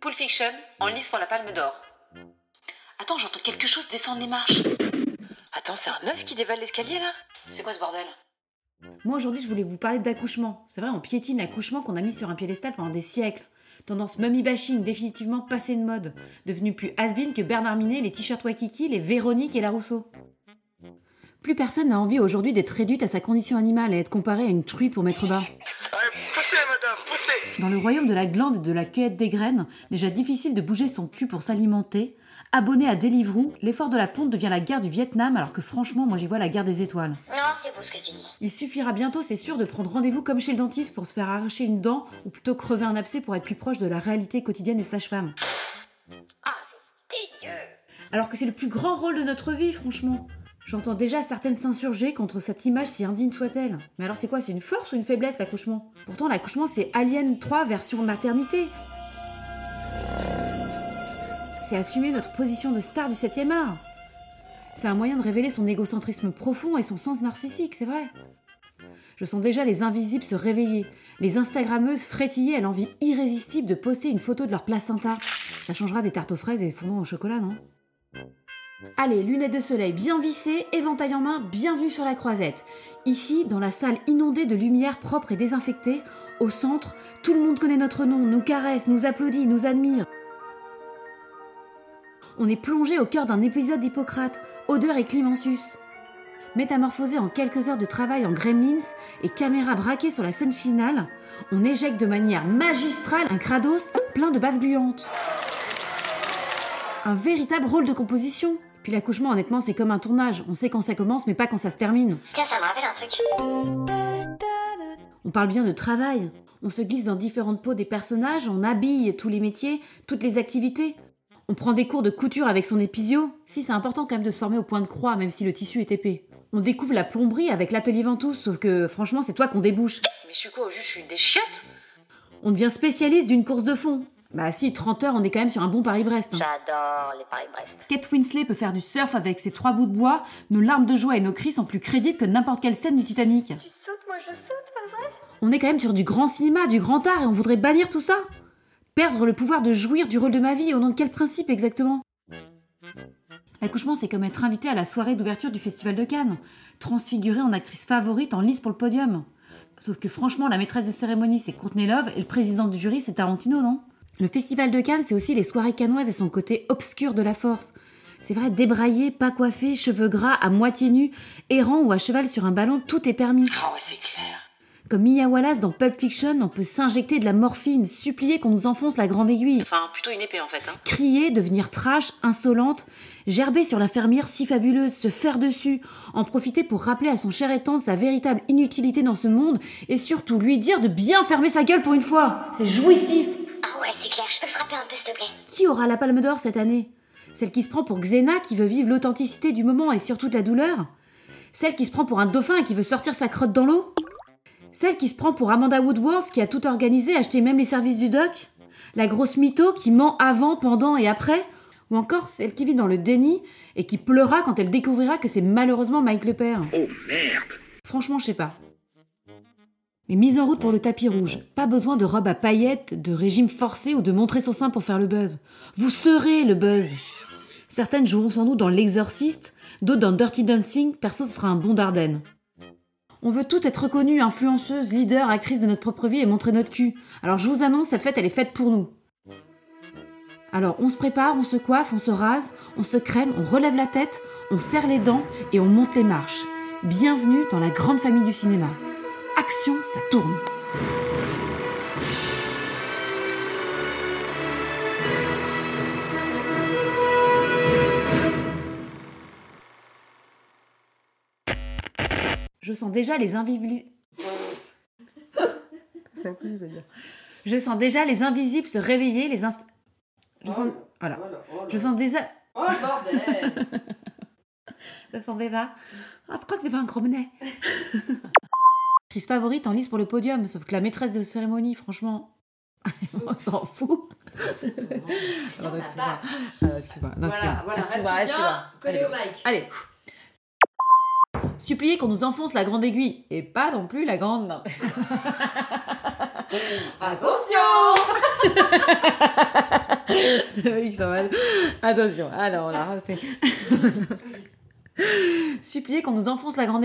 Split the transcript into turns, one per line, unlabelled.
Pulp Fiction, en lice pour la Palme d'Or. Attends, j'entends quelque chose descendre les marches. Attends, c'est un œuf qui dévale l'escalier là? C'est quoi ce bordel?
Moi aujourd'hui je voulais vous parler d'accouchement. C'est vrai, on piétine l'accouchement qu'on a mis sur un piédestal pendant des siècles. Tendance mummy bashing définitivement passée de mode. Devenu plus has que Bernard Minet, les t-shirts Wakiki, les Véronique et la Rousseau. Plus personne n'a envie aujourd'hui d'être réduite à sa condition animale et être comparée à une truie pour mettre bas. Dans le royaume de la glande et de la cueillette des graines, déjà difficile de bouger son cul pour s'alimenter, abonné à Deliveroo, l'effort de la ponte devient la guerre du Vietnam alors que franchement moi j'y vois la guerre des étoiles.
Non, c'est beau ce que tu dis.
Il suffira bientôt, c'est sûr, de prendre rendez-vous comme chez le dentiste pour se faire arracher une dent ou plutôt crever un abcès pour être plus proche de la réalité quotidienne des sages-femmes.
Ah, c'est dégueu.
Alors que c'est le plus grand rôle de notre vie, franchement. J'entends déjà certaines s'insurger contre cette image si indigne soit-elle. Mais alors c'est quoi? C'est une force ou une faiblesse l'accouchement? Pourtant l'accouchement c'est Alien 3 version maternité. C'est assumer notre position de star du 7 art. C'est un moyen de révéler son égocentrisme profond et son sens narcissique, c'est vrai. Je sens déjà les invisibles se réveiller, les Instagrammeuses frétiller à l'envie irrésistible de poster une photo de leur placenta. Ça changera des tartes aux fraises et des fondants au chocolat, non? Allez, lunettes de soleil bien vissées, éventail en main, bienvenue sur la croisette. Ici, dans la salle inondée de lumière propre et désinfectée, au centre, tout le monde connaît notre nom, nous caresse, nous applaudit, nous admire. On est plongé au cœur d'un épisode d'Hippocrate, odeur et Clemensus. Métamorphosé en quelques heures de travail en gremlins et caméra braquée sur la scène finale, on éjecte de manière magistrale un Kratos plein de baves gluantes. Un véritable rôle de composition. Puis l'accouchement, honnêtement, c'est comme un tournage. On sait quand ça commence, mais pas quand ça se termine.
Tiens, ça me rappelle un truc.
On parle bien de travail. On se glisse dans différentes peaux des personnages, on habille tous les métiers, toutes les activités. On prend des cours de couture avec son épisio. Si, c'est important quand même de se former au point de croix, même si le tissu est épais. On découvre la plomberie avec l'atelier Ventouse, sauf que franchement, c'est toi qu'on débouche.
Mais je suis quoi au juste Je suis des chiottes?
On devient spécialiste d'une course de fond. Bah si, 30 heures, on est quand même sur un bon Paris-Brest. hein.
J'adore les Paris-Brest.
Kate Winslet peut faire du surf avec ses trois bouts de bois, nos larmes de joie et nos cris sont plus crédibles que n'importe quelle scène du Titanic.
Tu sautes, moi je saute, pas vrai?
On est quand même sur du grand cinéma, du grand art, et on voudrait bannir tout ça Perdre le pouvoir de jouir du rôle de ma vie, au nom de quel principe exactement? L'accouchement, c'est comme être invité à la soirée d'ouverture du Festival de Cannes, transfigurée en actrice favorite en lice pour le podium. Sauf que franchement, la maîtresse de cérémonie, c'est Courtney Love, et le président du jury, c'est Tarantino, non? Le Festival de Cannes, c'est aussi les soirées cannoises et son côté obscur de la force. C'est vrai, débraillé, pas coiffé, cheveux gras, à moitié nus, errant ou à cheval sur un ballon, tout est permis.
Ah ouais, c'est clair.
Comme Mia Wallace dans Pulp Fiction, on peut s'injecter de la morphine, supplier qu'on nous enfonce la grande aiguille,
Enfin, plutôt une épée en fait. Hein.
crier, devenir trash, insolente, gerber sur l'infirmière si fabuleuse, se faire dessus, en profiter pour rappeler à son cher étendre sa véritable inutilité dans ce monde, et surtout lui dire de bien fermer sa gueule pour une fois. C'est jouissif.
Ah ouais, c'est clair, je peux le frapper un peu, s'il te plaît.
Qui aura la palme d'or cette année? Celle qui se prend pour Xena qui veut vivre l'authenticité du moment et surtout de la douleur? Celle qui se prend pour un dauphin et qui veut sortir sa crotte dans l'eau? Celle qui se prend pour Amanda Woodworth qui a tout organisé, acheté même les services du doc? La grosse mytho qui ment avant, pendant et après? Ou encore celle qui vit dans le déni et qui pleura quand elle découvrira que c'est malheureusement Mike le père?
Oh merde.
Franchement, je sais pas. Mais mise en route pour le tapis rouge. Pas besoin de robe à paillettes, de régime forcé ou de montrer son sein pour faire le buzz. Vous serez le buzz. Certaines joueront sans doute dans L'Exorciste, d'autres dans Dirty Dancing, perso ce sera un bon Dardenne. On veut toutes être reconnues, influenceuses, leaders, actrices de notre propre vie et montrer notre cul. Alors je vous annonce, cette fête elle est faite pour nous. Alors on se prépare, on se coiffe, on se rase, on se crème, on relève la tête, on serre les dents et on monte les marches. Bienvenue dans la grande famille du cinéma. Action, ça tourne. Je sens déjà les invisibles. je sens déjà les invisibles se réveiller, les inst... Je sens... Voilà. Je sens déjà...
Oh bordel
Je sens déjà... Ah, je crois que c'est un cromenet. Actrice favorite en lice pour le podium, sauf que la maîtresse de cérémonie, franchement... On s'en fout. Pardon, excuse-moi. Euh, excuse-moi. Non,
Voilà, voilà,
excuse-moi, excuse-moi. Allez,
au mic.
Allez. Supplier qu'on nous enfonce la grande aiguille et pas non plus la grande.
Attention.
Attention. Alors, on l'a refait. Supplier qu'on nous enfonce la grande